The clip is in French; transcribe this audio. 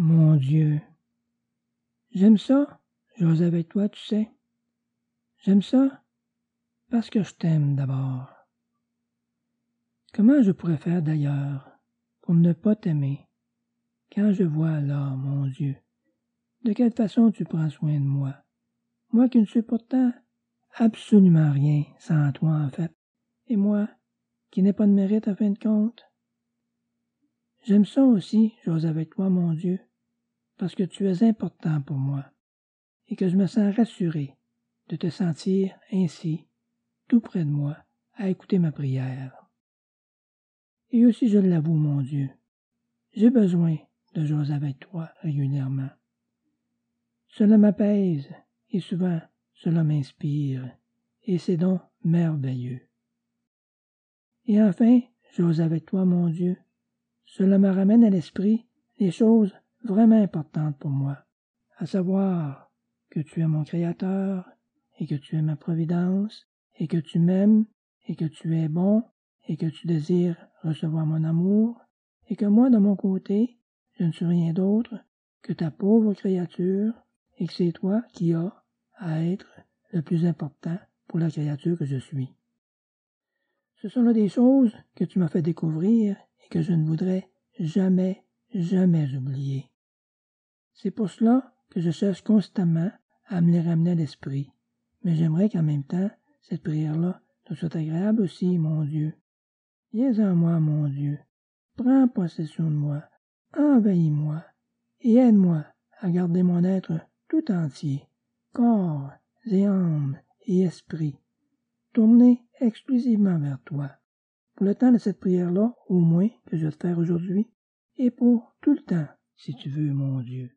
Mon Dieu. J'aime ça, j'ose avec toi, tu sais. J'aime ça parce que je t'aime d'abord. Comment je pourrais faire d'ailleurs pour ne pas t'aimer quand je vois là, mon Dieu, de quelle façon tu prends soin de moi, moi qui ne suis pourtant absolument rien sans toi en fait, et moi qui n'ai pas de mérite à fin de compte. J'aime ça aussi, j'ose avec toi, mon Dieu, parce que tu es important pour moi, et que je me sens rassuré de te sentir ainsi, tout près de moi, à écouter ma prière. Et aussi, je l'avoue, mon Dieu, j'ai besoin de jouer avec toi régulièrement. Cela m'apaise, et souvent cela m'inspire, et c'est donc merveilleux. Et enfin, j'ose avec toi, mon Dieu, cela me ramène à l'esprit les choses vraiment importantes pour moi, à savoir que tu es mon Créateur, et que tu es ma providence, et que tu m'aimes, et que tu es bon, et que tu désires recevoir mon amour, et que moi, de mon côté, je ne suis rien d'autre que ta pauvre créature, et que c'est toi qui as à être le plus important pour la créature que je suis. Ce sont là des choses que tu m'as fait découvrir que je ne voudrais jamais, jamais oublier. C'est pour cela que je cherche constamment à me les ramener à l'esprit, mais j'aimerais qu'en même temps, cette prière-là te soit agréable aussi, mon Dieu. Viens en moi, mon Dieu. Prends possession de moi, envahis-moi, et aide-moi à garder mon être tout entier, corps et âme et esprit, tourné exclusivement vers toi. Pour le temps de cette prière-là, au moins, que je vais te faire aujourd'hui, et pour tout le temps, si tu veux, mon Dieu.